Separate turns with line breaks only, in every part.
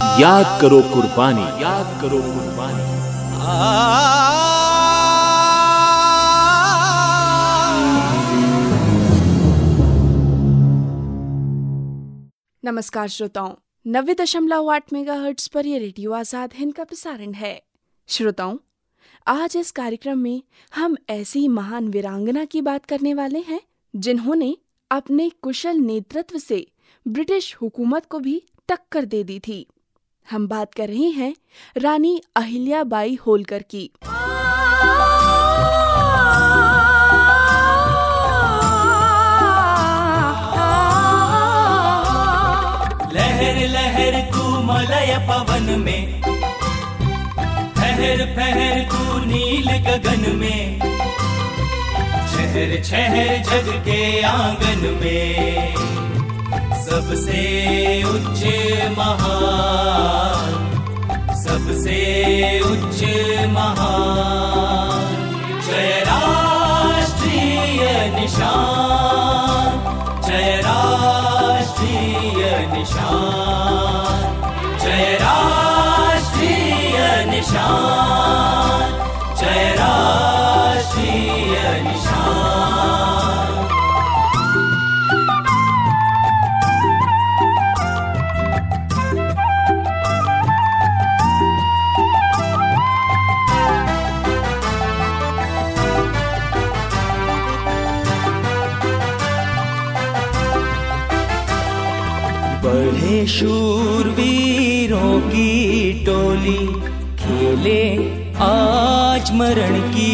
याद करो कुर्बानी। याद करो कुर्बानी।
नमस्कार श्रोताओं नब्बे दशमलव आठ मेगा हर्ट्स पर ये रेडियो आज़ाद हिंद का प्रसारण है। श्रोताओं आज इस कार्यक्रम में हम ऐसी महान वीरांगना की बात करने वाले हैं जिन्होंने अपने कुशल नेतृत्व से ब्रिटिश हुकूमत को भी टक्कर दे दी थी। हम बात कर रहे हैं रानी अहिल्याबाई होलकर की।
लहर लहर तू मलय पवन में। ठहर, फहर तू नील गगन में। शहर शहर जग के आँगन में। सबसे उच्च सबसे उच्च महान। जय राष्ट्रीय निशान जय राष्ट्रीय निशान जय राष्ट्रीय निशान जय राष्ट्रीय मरण की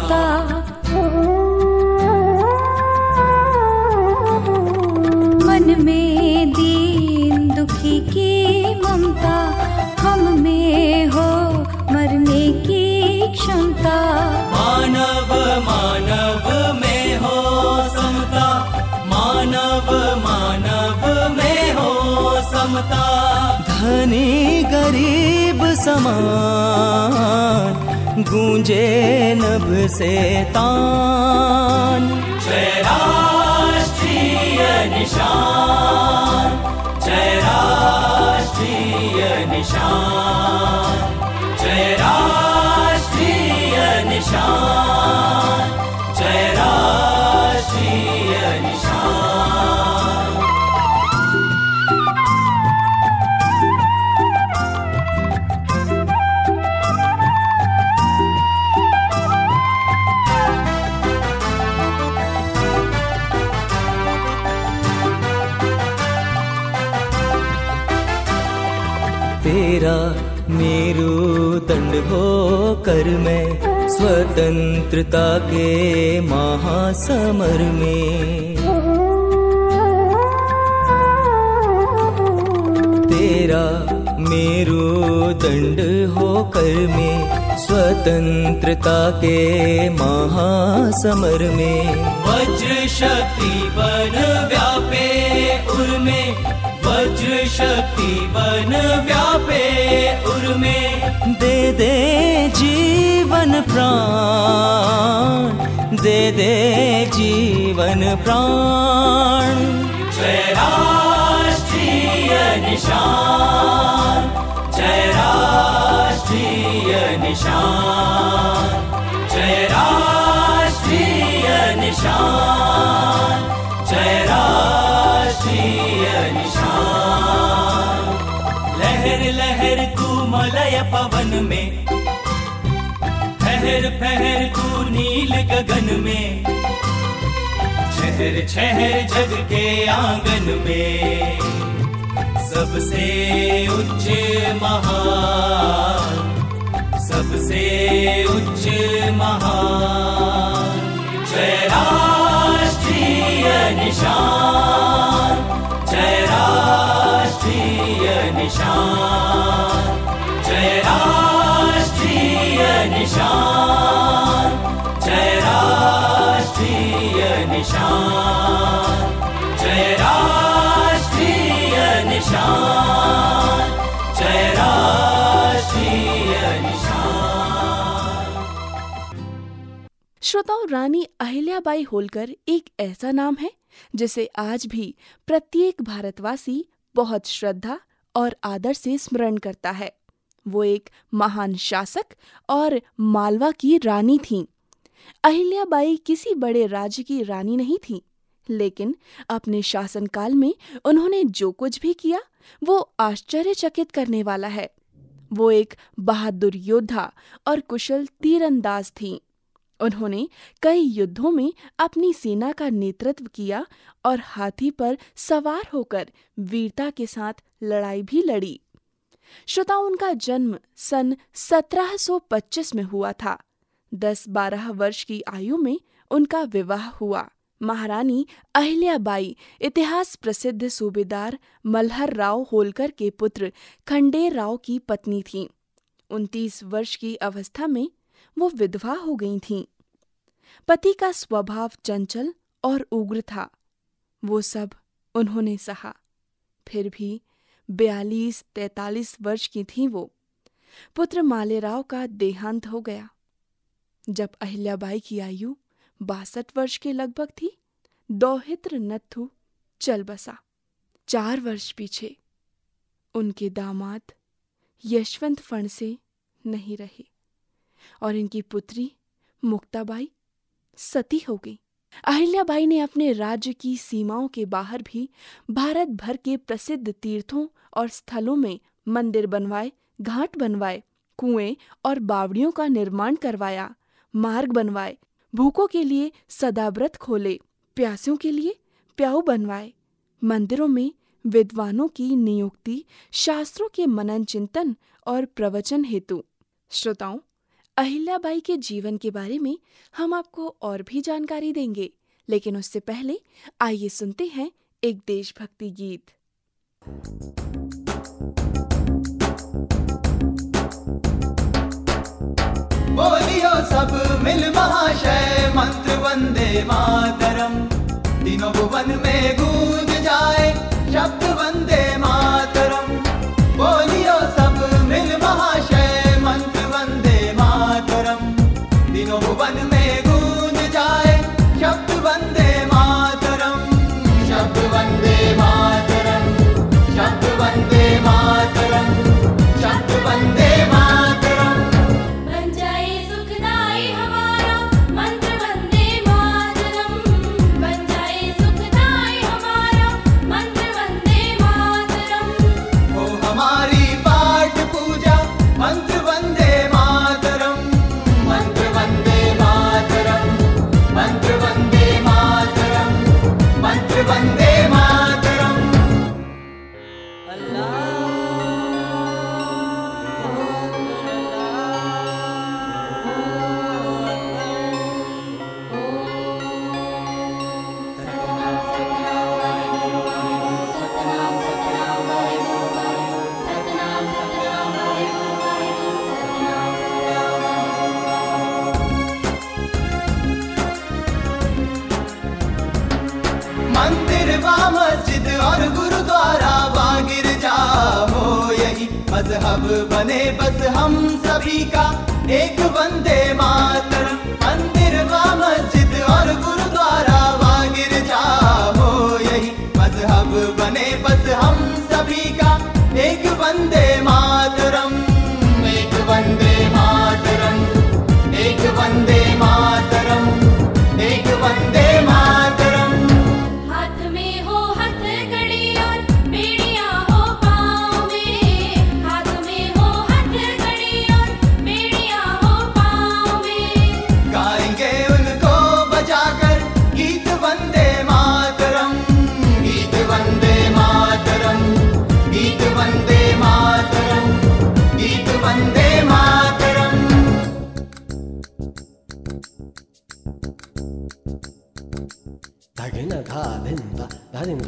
क्षमता मन में दीन दुखी की ममता हम में हो मरने की क्षमता।
मानव मानव में हो समता। मानव मानव में हो समता। धनी गरीब समान गूंजे नभ से तान जय राष्ट्रीय निशान जय राष्ट्रीय निशान जय राष्ट्रीय निशान कर मैं स्वतंत्रता के महासमर में। तेरा मेरू दंड होकर में स्वतंत्रता के महासमर में। वज्र शक्ति बन व्यापे उर्मे वज्र शक्ति बन व्यापे उर्मे। दे दे जीवन प्राण। दे दे जीवन प्राण। जय राष्ट्रीय निशान। जय राष्ट्रीय निशान। जय राष्ट्रीय निशान। जय राष्ट्रीय निशान मलय पवन में। ठहर ठहर तू नील गगन में। शहर शहर जग के आँगन में। सबसे उच्च महान, सबसे उच्च महान। जय राष्ट्रीय निशान जय राष्ट्रीय निशान।
श्रोताओं, रानी अहिल्याबाई होलकर एक ऐसा नाम है, जिसे आज भी प्रत्येक भारतवासी बहुत श्रद्धा और आदर से स्मरण करता है। वो एक महान शासक और मालवा की रानी थीं। अहिल्याबाई किसी बड़े राज्य की रानी नहीं थीं, लेकिन अपने शासनकाल में उन्होंने जो कुछ भी किया वो आश्चर्यचकित करने वाला है। वो एक बहादुर योद्धा और कुशल तीरंदाज थीं। उन्होंने कई युद्धों में अपनी सेना का नेतृत्व किया और हाथी पर सवार होकर वीरता के साथ लड़ाई भी लड़ी। श्रोताओं उनका जन्म सन 1725 में हुआ था 10-12 वर्ष की आयु में उनका विवाह हुआ महारानी अहिल्याबाई, इतिहास प्रसिद्ध सूबेदार मल्हर राव होलकर के पुत्र खंडेर राव की पत्नी थीं। 29 वर्ष की अवस्था में वो विधवा हो गई थीं। पति का स्वभाव चंचल और उग्र था वो सब उन्होंने सहा फिर भी बयालीस तैतालीस वर्ष की थी वो। पुत्र मालेराव का देहांत हो गया। जब अहिल्याबाई की आयु बासठ वर्ष के लगभग थी, दौहित्र नत्थु चल बसा। चार वर्ष पीछे उनके दामाद यशवंत फण से नहीं रहे और इनकी पुत्री मुक्ताबाई सती हो गई। अहिल्याबाई ने अपने राज्य की सीमाओं के बाहर भी भारत भर के प्रसिद्ध तीर्थों और स्थलों में मंदिर बनवाए, घाट बनवाए, कुएँ और बावड़ियों का निर्माण करवाया, मार्ग बनवाए, भूखों के लिए सदाव्रत खोले प्यासों के लिए प्याऊ बनवाए। मंदिरों में विद्वानों की नियुक्ति, शास्त्रों के मनन चिंतन और प्रवचन हेतु। श्रोताओं अहिल्याबाई के जीवन के बारे में हम आपको और भी जानकारी देंगे, लेकिन उससे पहले आइए सुनते हैं एक देशभक्ति गीत।
बोलियो सब मिल महाशय, मंत्र वंदे मातरम। तीनों भुवन में गूंज जाए, शब्द वंदे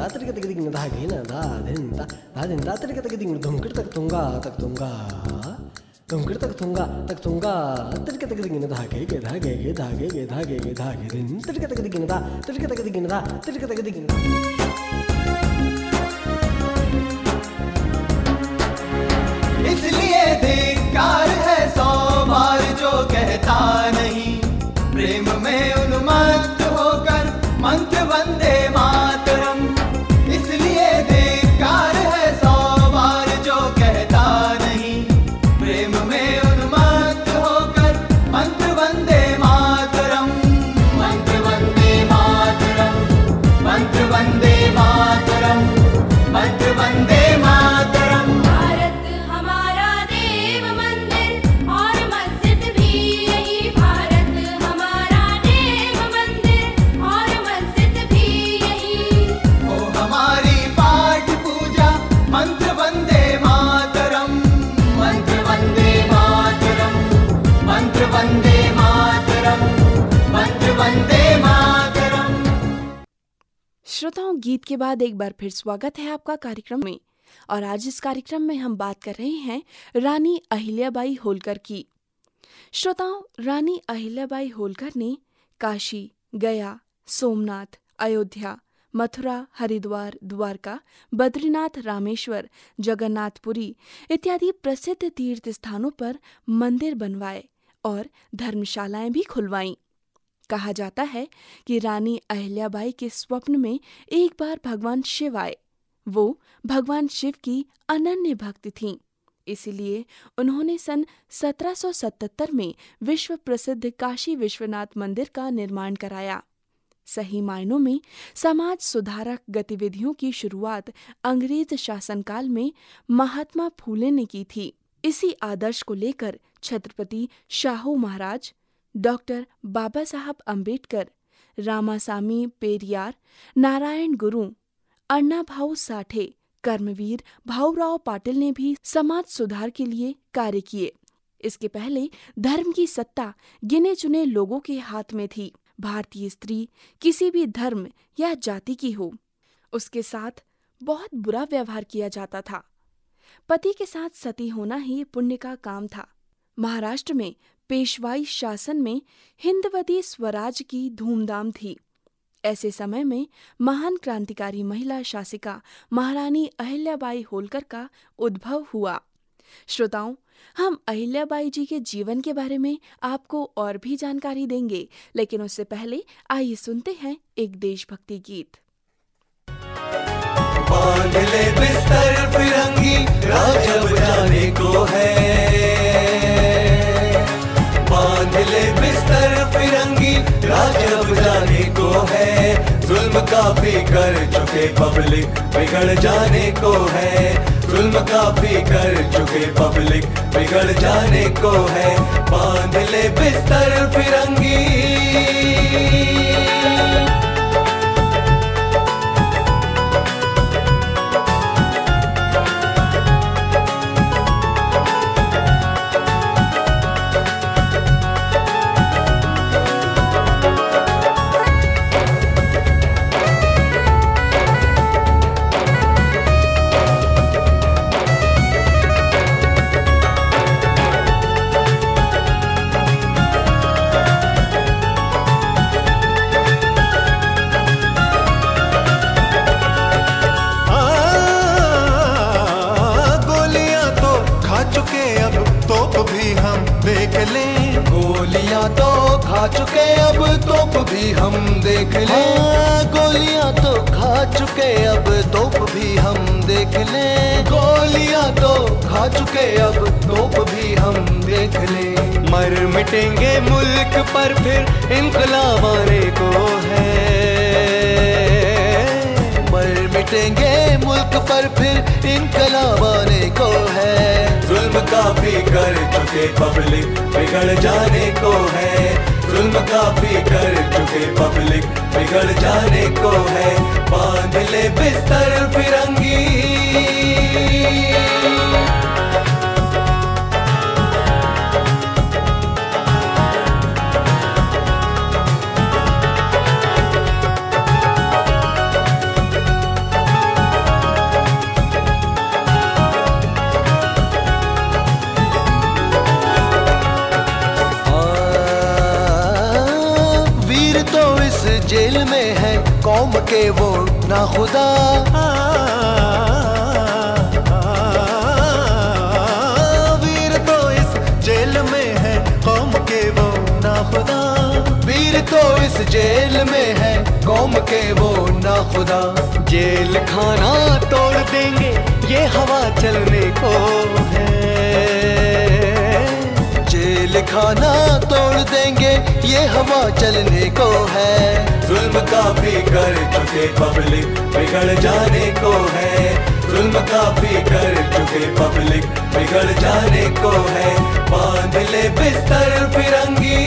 धा धिन धा तरिक तक दिगिन धागे न धा धिन धा धा धिन धा तरिक तक दिगिन धुमकड़ तक तुंगा तक तुंगा धुमकड़ तक तुंगा तक तुंगा तरिक तक दिगिन
श्रोताओं गीत के बाद एक बार फिर स्वागत है आपका कार्यक्रम में। और आज इस कार्यक्रम में हम बात कर रहे हैं रानी अहिल्याबाई होलकर की। श्रोताओं, रानी अहिल्याबाई होलकर ने काशी, गया, सोमनाथ, अयोध्या, मथुरा, हरिद्वार, द्वारका, बद्रीनाथ, रामेश्वर, जगन्नाथपुरी इत्यादि प्रसिद्ध तीर्थ स्थानों पर मंदिर बनवाए और धर्मशालाएँ भी खुलवाईं। कहा जाता है कि रानी अहिल्याबाई के स्वप्न में एक बार भगवान शिव आए। वो भगवान शिव की अनन्य भक्त थीं। इसलिए उन्होंने सन 1777 में विश्व प्रसिद्ध काशी विश्वनाथ मंदिर का निर्माण कराया। सही मायनों में समाज सुधारक गतिविधियों की शुरुआत अंग्रेज़ शासनकाल में महात्मा फूले ने की थी। इसी आदर्श को लेकर छत्रपति शाहू महाराज डॉक्टर बाबा साहब अंबेडकर रामासामी पेरियार, नारायण गुरु अण्णा भाऊ साठे, कर्मवीर भाऊराव पाटिल ने भी समाज सुधार के लिए कार्य किए। इसके पहले धर्म की सत्ता गिने चुने लोगों के हाथ में थी। भारतीय स्त्री किसी भी धर्म या जाति की हो। उसके साथ बहुत बुरा व्यवहार किया जाता था। पति के साथ सती होना ही पुण्य का काम था। महाराष्ट्र में पेशवाई शासन में हिंदवती स्वराज की धूमधाम थी। ऐसे समय में महान क्रांतिकारी महिला शासिका महारानी अहिल्याबाई होलकर का उद्भव हुआ। श्रोताओं, हम अहिल्याबाई जी के जीवन के बारे में आपको और भी जानकारी देंगे, लेकिन उससे पहले आइए सुनते हैं एक देशभक्ति गीत।
काफ़ी कर चुके पब्लिक बिगड़ जाने को है। जुल्म काफ़ी कर चुके पब्लिक बिगड़ जाने को है। बाँध ले बिस्तर फिरंगी।
भी हम देख ले। हाँ, गोलियाँ तो खा चुके अब तोप भी हम देख लें।
गोलियाँ तो खा चुके अब तोप भी हम देख ले।
मर मिटेंगे मुल्क पर फिर इनकलाब आने को है। मर मिटेंगे मुल्क पर फिर इनकलाब आने को है।
जुल्म काफ़ी कर चुके पब्लिक बिगड़ जाने को है। जुल्म काफ़ी कर चुके पब्लिक बिगड़ जाने को है। बाँध ले बिस्तर फिरंगी।
जेल में है कौम के वो ना खुदा। वीर तो इस जेल में है कौम के वो ना खुदा। वीर तो इस जेल में है कौम के वो ना खुदा।
जेल खाना तोड़ देंगे, ये हवा चलने को है।
जेल खाना तोड़ देंगे, ये हवा चलने को है।
जुल्म काफ़ी कर चुके पब्लिक, बिगड़ जाने को है। जुल्म काफ़ी कर चुके पब्लिक, बिगड़ जाने को है। बाँध ले बिस्तर फिरंगी।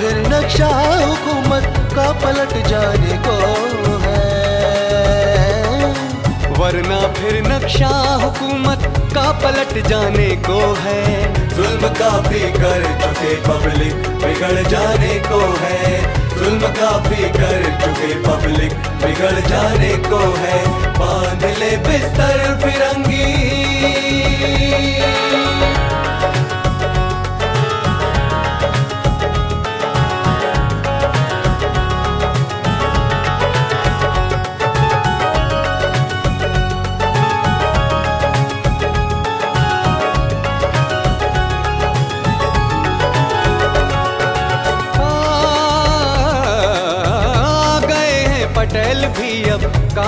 फिर नक्शा हुकूमत का पलट जाने को है।
वरना फिर नक्शा हुकूमत का पलट जाने को है।
जुल्म काफ़ी कर चुके पब्लिक, बिगड़ जाने को है। जुल्म काफ़ी कर चुके पब्लिक, बिगड़ जाने को है। बाँध ले बिस्तर फिरंगी।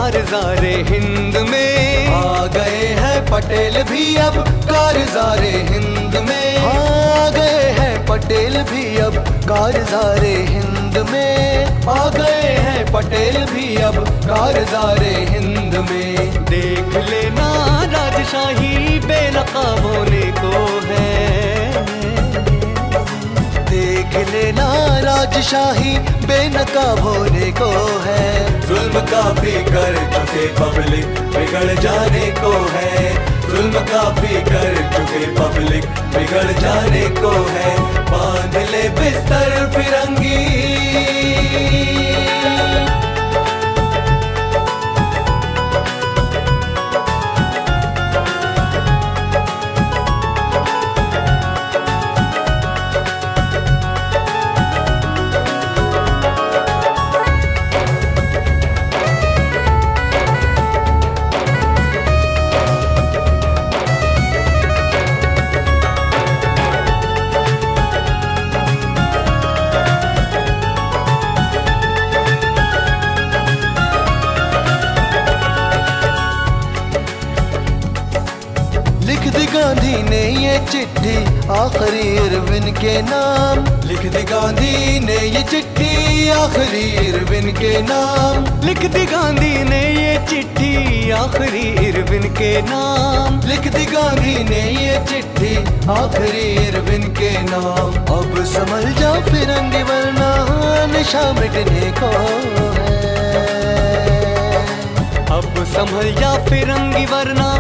कारजारे हिंद में।
आ गए हैं पटेल भी अब कारजारे हिंद में। आ गए हैं पटेल भी अब कारजारे हिंद में। आ गए हैं पटेल भी अब कारजारे हिंद में।
देख लेना राजशाही बेनकाब होने को है।
देख ना राजशाही बेनकाब होने को है।
जुल्म काफ़ी कर चुके पब्लिक, बिगड़ जाने को है। जुल्म काफ़ी कर चुके पब्लिक, बिगड़ जाने को है। बाँध ले बिस्तर फिरंगी।
ये चिट्ठी आखिरी इरविन के नाम। लिख दी गांधी ने ये चिट्ठी आखिरी इरविन के नाम।
लिख दी गांधी ने ये चिट्ठी आखिरी इरविन के नाम।
लिख दी गांधी ने ये चिट्ठी आखिरी इरविन के नाम। अब समझ जा फिरंगी वरना नशा मिटने को है?
अब संभल जा फिरंगी वरना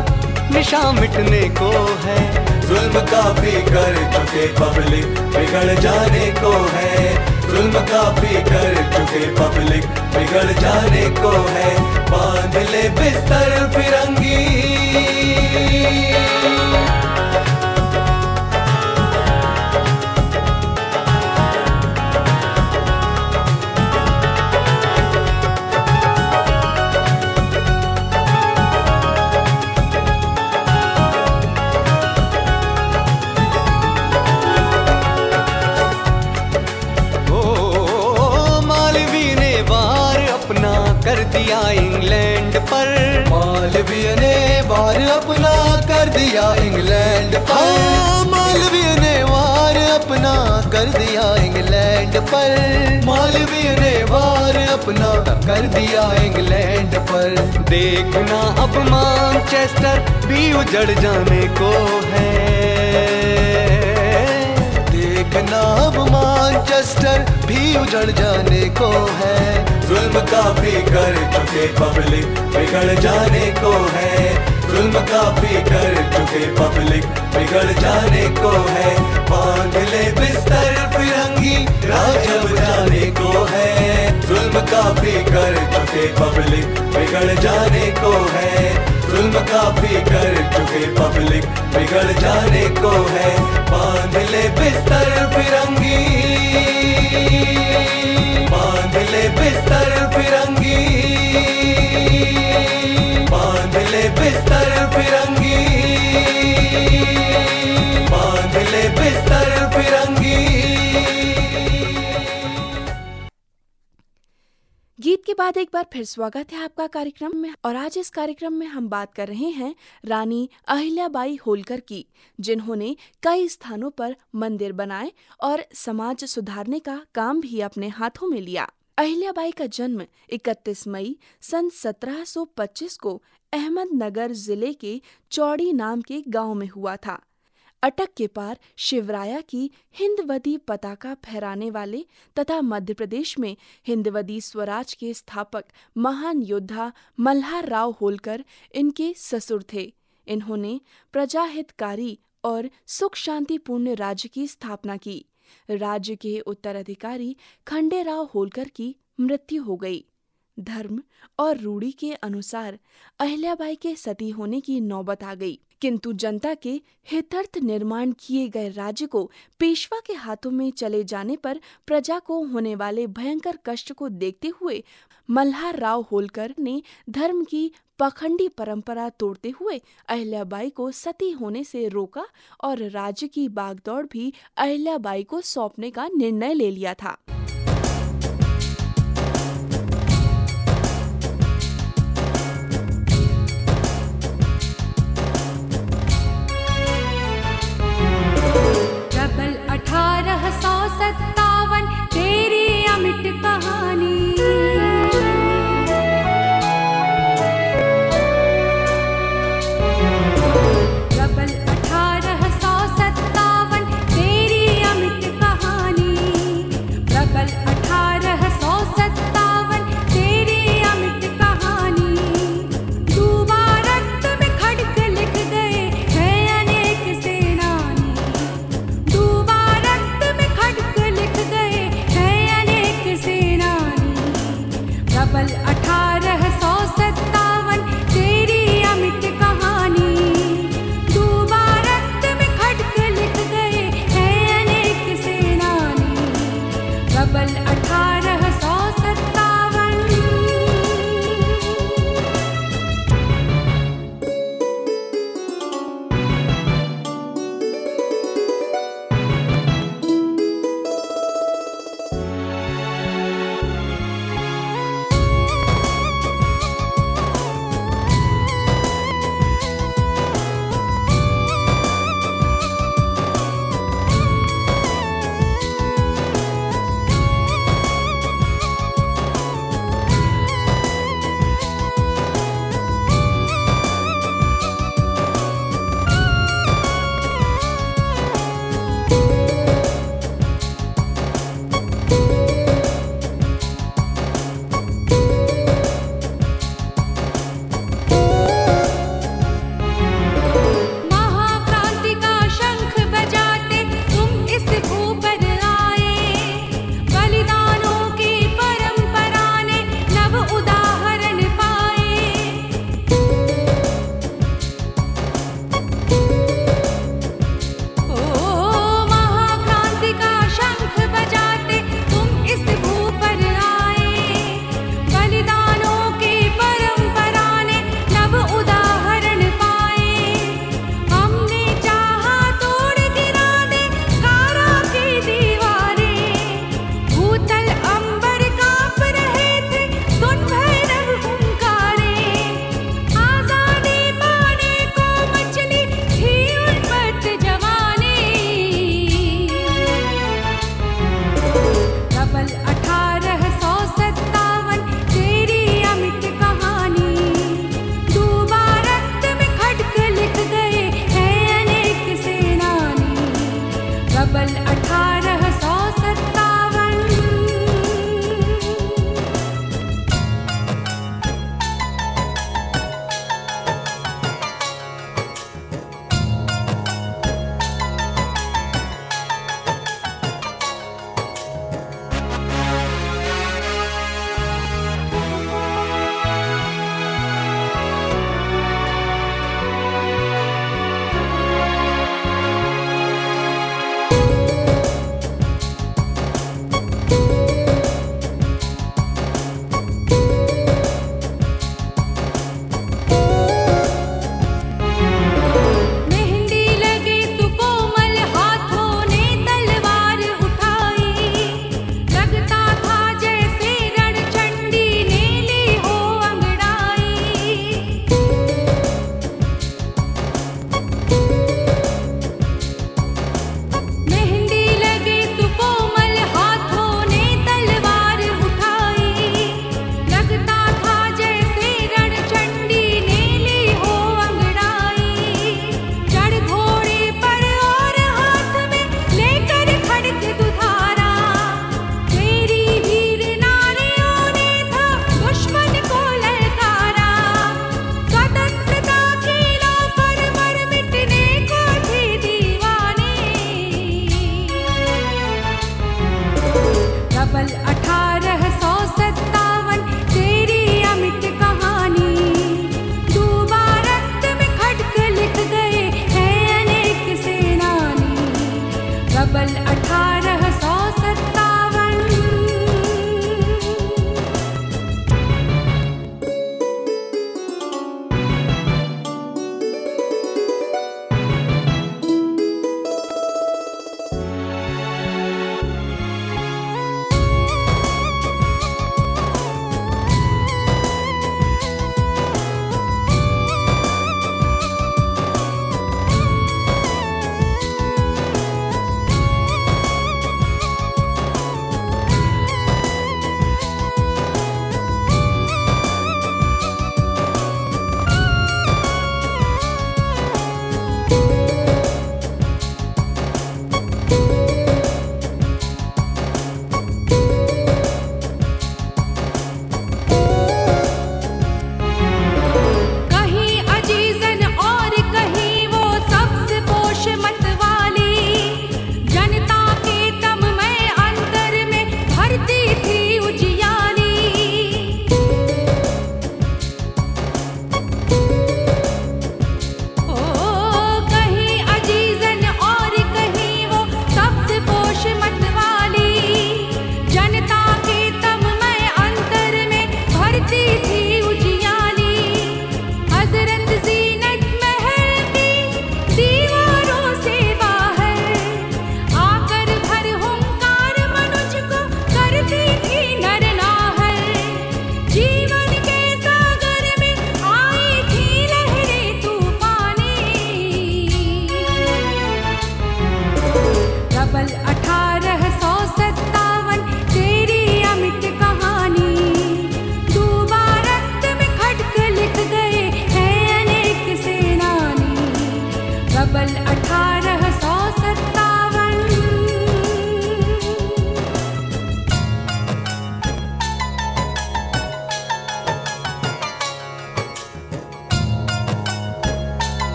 निशा मिटने को है।
जुल्म काफ़ी कर चुके पब्लिक, बिगड़ जाने को है। जुल्म काफ़ी कर चुके पब्लिक, बिगड़ जाने को है। बाँध ले बिस्तर फिरंगी।
दिया इंग्लैंड पर।
मालवीय ने वार अपना कर दिया इंग्लैंड पर। हाँ, मालवीय ने वार अपना कर दिया इंग्लैंड पर। मालवीय ने वार अपना कर दिया इंग्लैंड पर।
देखना अब मानचेस्टर भी उजड़ जाने को है।
अब मानचेस्टर भी उजड़ जाने को है।
जुल्म काफ़ी कर चुके पब्लिक बिगड़ जाने को है। जुल्म काफ़ी कर चुके पब्लिक बिगड़ जाने को है। बाँध ले बिस्तर फिरंगी, राज अब जाने को है। जुल्म काफ़ी कर चुके पब्लिक बिगड़ जाने को है। जुल्म काफ़ी कर चुके पब्लिक बिगड़ जाने को है। बाँध ले बिस्तर फिरंगी, बाँध ले बिस्तर फिरंगी। बिस्तर फिरंगी। बाँध ले बिस्तर फिरंगी।
गीत के बाद एक बार फिर स्वागत है आपका कार्यक्रम में। और आज इस कार्यक्रम में हम बात कर रहे हैं रानी अहिल्याबाई होलकर की, जिन्होंने कई स्थानों पर मंदिर बनाए और समाज सुधारने का काम भी अपने हाथों में लिया। अहिल्याबाई का जन्म 31 मई सन 1725 को अहमदनगर ज़िले के चौड़ी नाम के गाँव में हुआ था। अटक के पार शिवराया की हिंदवदी पताका फहराने वाले तथा मध्य प्रदेश में हिंदवदी स्वराज के स्थापक महान योद्धा मल्हार राव होलकर इनके ससुर थे। इन्होंने प्रजाहितकारी और सुख शांतिपूर्ण राज्य की स्थापना की। राज्य के उत्तराधिकारी खंडेराव होलकर की मृत्यु हो गई। धर्म और रूढ़ी के अनुसार अहिल्याबाई के सती होने की नौबत आ गई। किंतु जनता के हितर्थ निर्माण किए गए राज्य को पेशवा के हाथों में चले जाने पर प्रजा को होने वाले भयंकर कष्ट को देखते हुए मल्हार राव होलकर ने धर्म की पखंडी परंपरा तोड़ते हुए अहिल्याबाई को सती होने से रोका और राज्य की बागदौड़ भी अहिल्याबाई को सौंपने का निर्णय ले लिया था।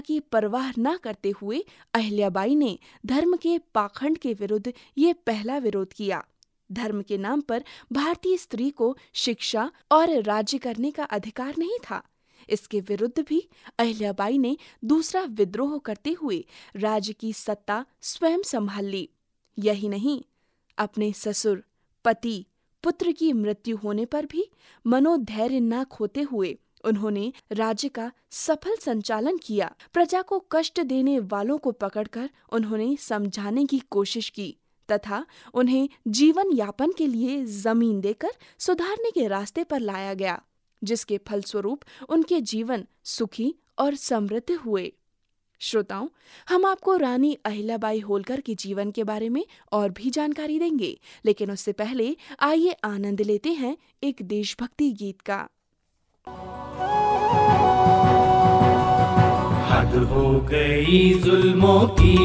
निंदा की परवाह न करते हुए अहिल्याबाई ने धर्म के पाखंड के विरुद्ध ये पहला विरोध किया। धर्म के नाम पर भारतीय स्त्री को शिक्षा और राज्य करने का अधिकार नहीं था। इसके विरुद्ध भी अहिल्याबाई ने दूसरा विद्रोह करते हुए राज्य की सत्ता स्वयं संभाल ली। यही नहीं, अपने ससुर, पति, पुत्र की मृत्यु होने पर भी मनोधैर्य न खोते हुए उन्होंने राज्य का सफल संचालन किया। प्रजा को कष्ट देने वालों को पकड़कर उन्होंने समझाने की कोशिश की तथा उन्हें जीवन यापन के लिए ज़मीन देकर सुधारने के रास्ते पर लाया गया, जिसके फलस्वरूप उनके जीवन सुखी और समृद्ध हुए। श्रोताओं, हम आपको रानी अहिल्याबाई होलकर के जीवन के बारे में और भी जानकारी देंगे, लेकिन उससे पहले आइए आनंद लेते हैं एक देशभक्ति गीत का।
हद हो गई जुल्मों की।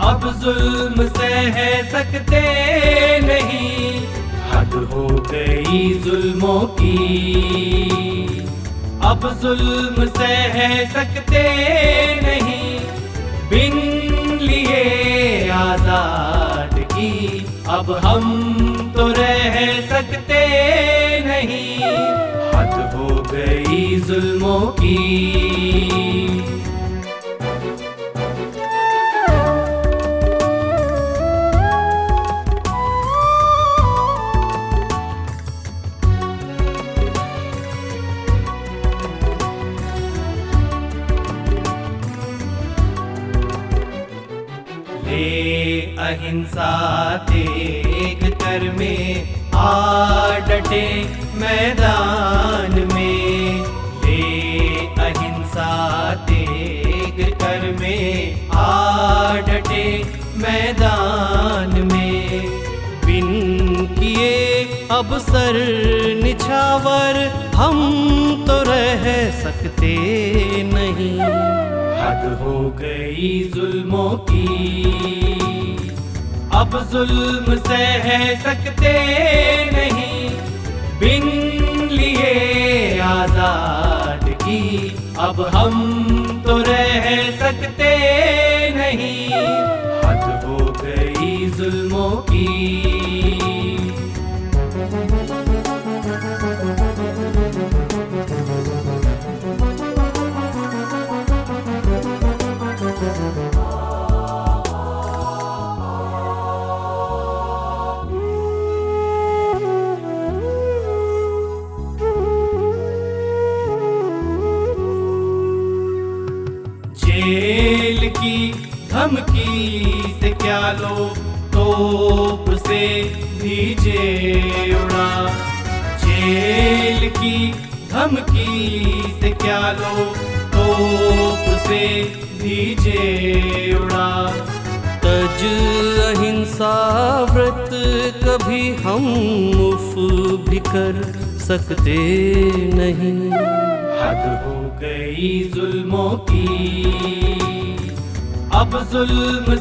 अब जुल्म सह सकते नहीं। हद हो गई जुल्मों की। अब जुल्म सह सकते नहीं। बिन लिए आज़ाद की। अब हम तो रह सकते नहीं। हद हो गई जुल्मों की। अहिंसा तेग कर में आ डटे। मैदान में ले अहिंसा तेग कर में आ डटे मैदान में। बिन किए अब सर निछावर हम तो रह सकते नहीं। हद हो गई जुल्मों की, अब जुल्म सह सकते नहीं। बिन लिए आज़ाद की। अब हम तो रह सकते नहीं। हद हो गई जुल्मों की। अब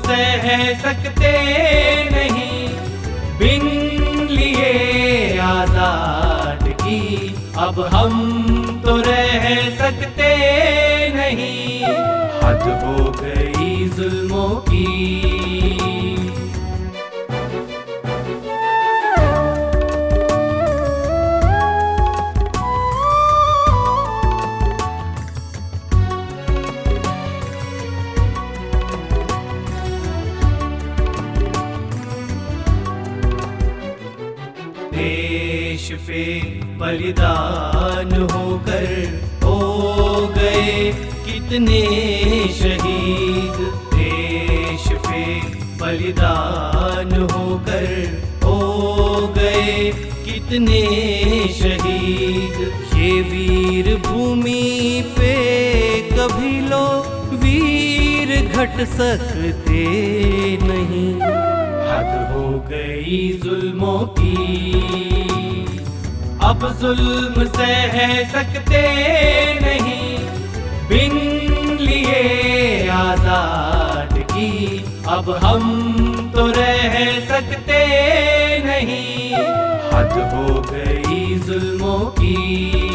हो गए कितने शहीद। देश पे बलिदान होकर हो गए कितने शहीद। ये वीर भूमि पे कभी लो वीर घट सकते नहीं। हद हो गई जुल्मों की। अब जुल्म सह सकते नहीं। बिन लिए आज़ाद की, अब हम तो रह सकते नहीं। हद हो गई जुल्मों की।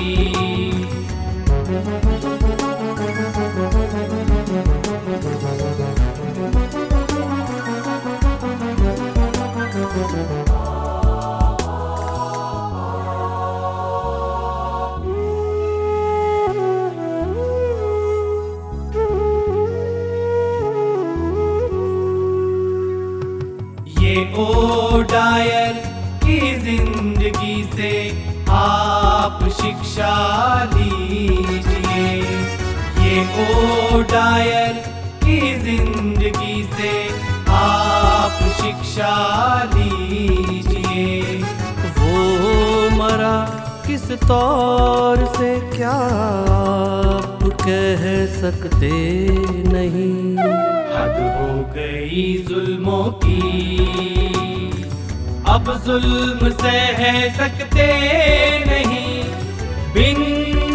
शिक्षा दीजिए। ये ओ डायर की ज़िंदगी से आप शिक्षा दीजिए।
वो मरा किस तौर से क्या आप कह सकते नहीं।
हद हो गई जुल्मों की। अब जुल्म सह सकते नहीं। बिन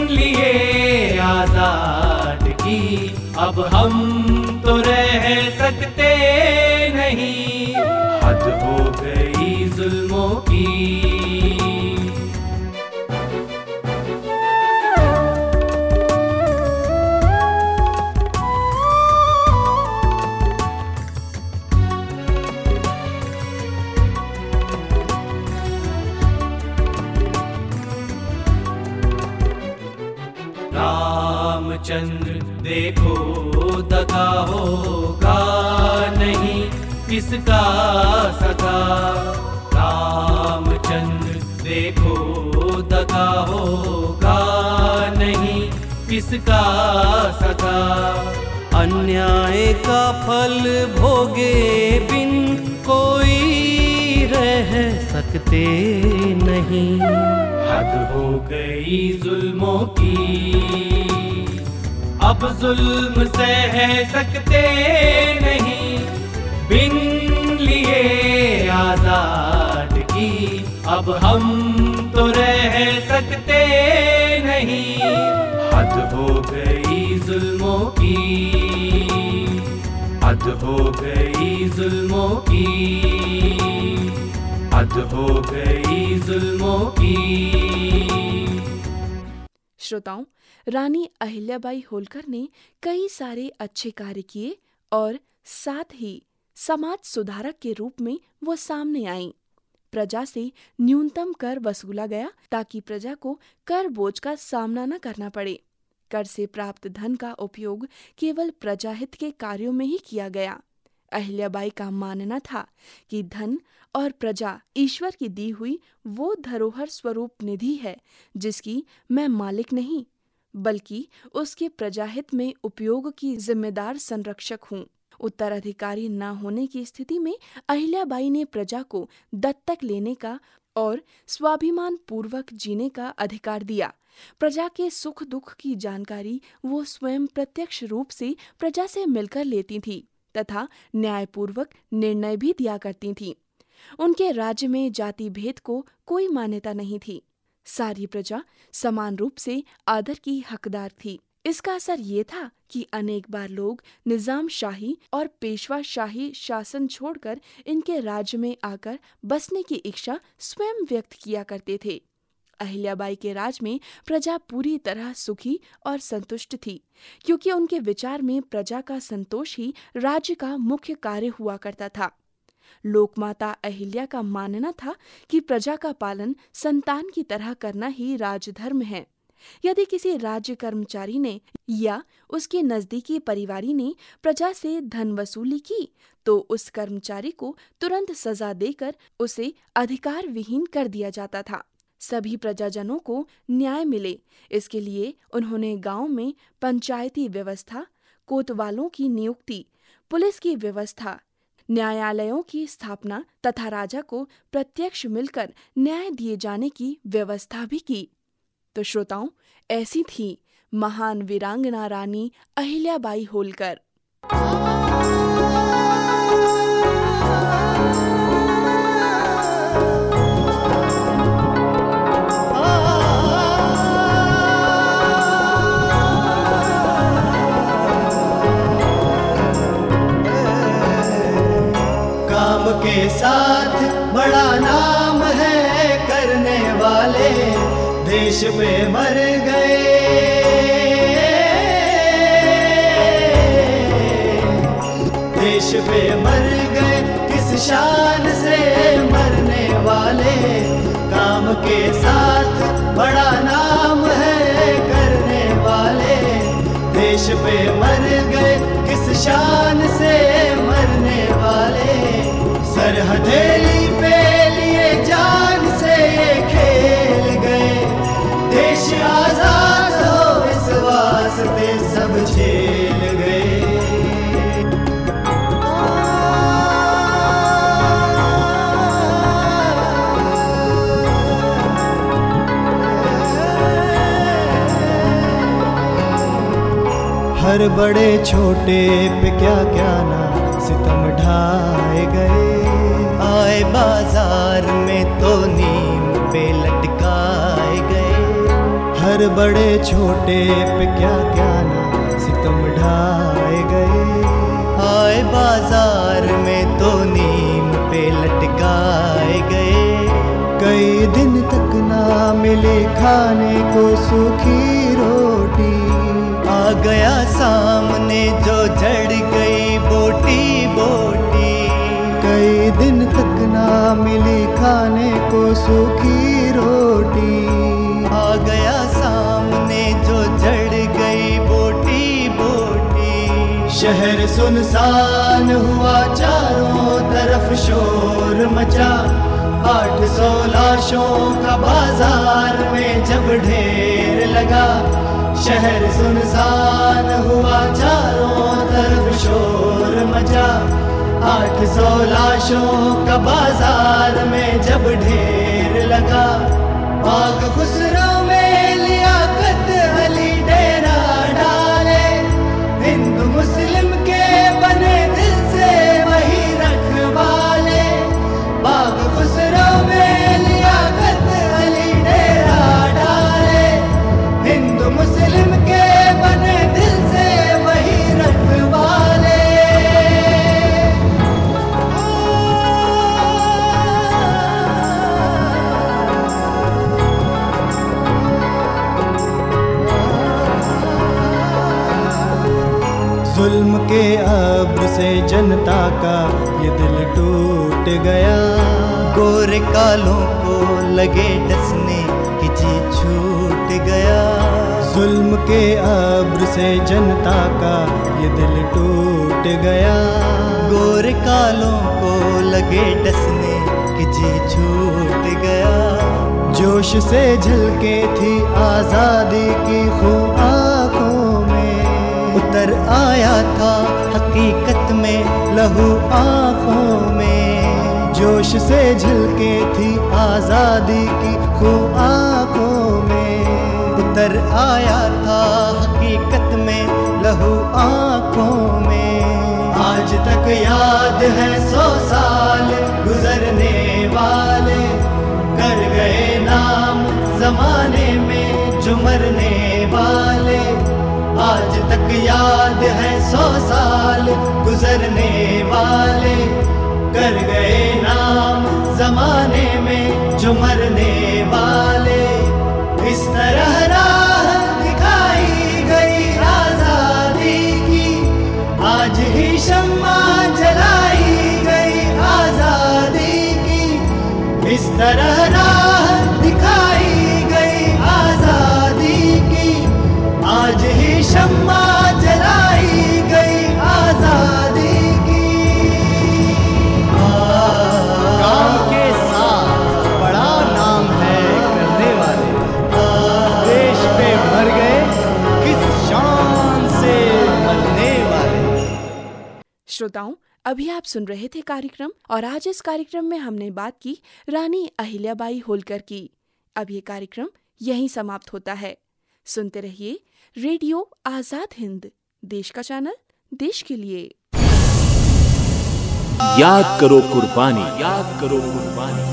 लिए आज़ाद की। अब हम तो रह सकते नहीं। हद हो गई जुल्मों की। देखो दगा होगा नहीं किसका सगा रामचंद्र, देखो दगा होगा नहीं किसका सगा
अन्याय का फल भोगे बिन कोई रह सकते नहीं।
हद हो गई जुल्मों की। अब जुल्म सह सकते नहीं। बिन लिए आज़ाद की, अब हम तो रह सकते नहीं। हद हो गई जुल्मों की। हद हो गई जुल्मों की। हद हो गई जुल्मों की।
श्रोताओं रानी अहिल्याबाई होलकर ने कई सारे अच्छे कार्य किए और साथ ही समाज सुधारक के रूप में वो सामने आईं। प्रजा से न्यूनतम कर वसूला गया ताकि प्रजा को कर बोझ का सामना न करना पड़े। कर से प्राप्त धन का उपयोग केवल प्रजाहित के कार्यों में ही किया गया। अहिल्याबाई का मानना था कि धन और प्रजा ईश्वर की दी हुई वो धरोहर स्वरूप निधि है जिसकी मैं मालिक नहीं बल्कि उसके प्रजाहित में उपयोग की जिम्मेदार संरक्षक हूँ। उत्तराधिकारी न होने की स्थिति में अहिल्याबाई ने प्रजा को दत्तक लेने का और स्वाभिमान पूर्वक जीने का अधिकार दिया। प्रजा के सुख दुख की जानकारी वो स्वयं प्रत्यक्ष रूप से प्रजा से मिलकर लेती थी तथा न्यायपूर्वक निर्णय भी दिया करती थीं। उनके राज्य में जाति भेद को कोई मान्यता नहीं थी। सारी प्रजा समान रूप से आदर की हकदार थी। इसका असर ये था कि अनेक बार लोग निज़ाम शाही और पेशवा शाही शासन छोड़कर इनके राज्य में आकर बसने की इच्छा स्वयं व्यक्त किया करते थे। अहिल्याबाई के राज में प्रजा पूरी तरह सुखी और संतुष्ट थी, क्योंकि उनके विचार में प्रजा का संतोष ही राज्य का मुख्य कार्य हुआ करता था। लोकमाता अहिल्या का मानना था कि प्रजा का पालन संतान की तरह करना ही राजधर्म है। यदि किसी राज्य कर्मचारी ने या उसके नजदीकी परिवारी ने प्रजा से धन वसूली की तो उस कर्मचारी को तुरंत सजा देकर उसे अधिकार विहीन कर दिया जाता था। सभी प्रजाजनों को न्याय मिले। इसके लिए उन्होंने गाँव में पंचायती व्यवस्था, कोतवालों की नियुक्ति, पुलिस की व्यवस्था न्यायालयों की स्थापना तथा राजा को प्रत्यक्ष मिलकर न्याय दिए जाने की व्यवस्था भी की। तो श्रोताओं, ऐसी थी महान वीरांगना रानी अहिल्याबाई होलकर।
के साथ बड़ा नाम है करने वाले। देश पे मर गए। देश पे मर गए किस शान से मरने वाले। काम के साथ बड़ा नाम है करने वाले। देश पे मर गए किस शान हथेली पे लिए जान से ये खेल गए। देश आज़ाद हो इस वास्ते सब झेल गए। हर बड़े छोटे पे क्या क्या ना सितम ढाए गए।
बाज़ार में तो नीम पे लटकाए गए।
हर बड़े छोटे पे क्या क्या ना सितम ढाए गए।
आए बाज़ार में तो नीम पे लटकाए गए।
कई दिन तक ना मिले खाने को सूखी रोटी।
आ गया सामने
खाने को सूखी रोटी।
आ गया सामने जो जड़ गई बोटी बोटी।
शहर सुनसान हुआ चारों तरफ़ शोर मचा। आठ सौ लाशों का बाज़ार में जब ढेर लगा। शहर सुनसान हुआ चारों तरफ़ शोर आठ सौ लाशों का बाज़ार में जब ढेर लगा। बाग खुसरो में लियाकत अली डेरा डाले। हिंदू मुस्लिम के बने दिल से वही रखवाले। बाग खुसरो में लियाकत अली डेरा डाले। हिंदू मुस्लिम अब्र से जनता का ये दिल टूट गया।
गोरे कालों को लगे डसने कि जी छूट गया।
जुल्म के अब्र से जनता का ये दिल टूट गया।
गोरे कालों को लगे डसने कि जी छूट गया।
जोश से झलके थी आज़ादी की खूब आँखों में
आया था हकीकत में लहू आँखों में।
जोश से झलके थी आज़ादी की खू आँखों में।
उतर आया था हकीकत में लहू आँखों में।
आज तक याद है सौ याद है सौ साल गुजरने वाले। कर गए नाम जमाने में जो मरने वाले। इस तरह राह दिखाई गई आज़ादी की। आज ही शम्मा जलाई गई आज़ादी की। इस तरह राह
श्रोताओं, अभी आप सुन रहे थे कार्यक्रम और आज इस कार्यक्रम में हमने बात की रानी अहिल्याबाई होलकर की। अब ये कार्यक्रम यहीं समाप्त होता है। सुनते रहिए रेडियो आज़ाद हिंद, देश का चैनल, देश के लिए।
याद करो कुर्बानी। याद करो कुर्बानी।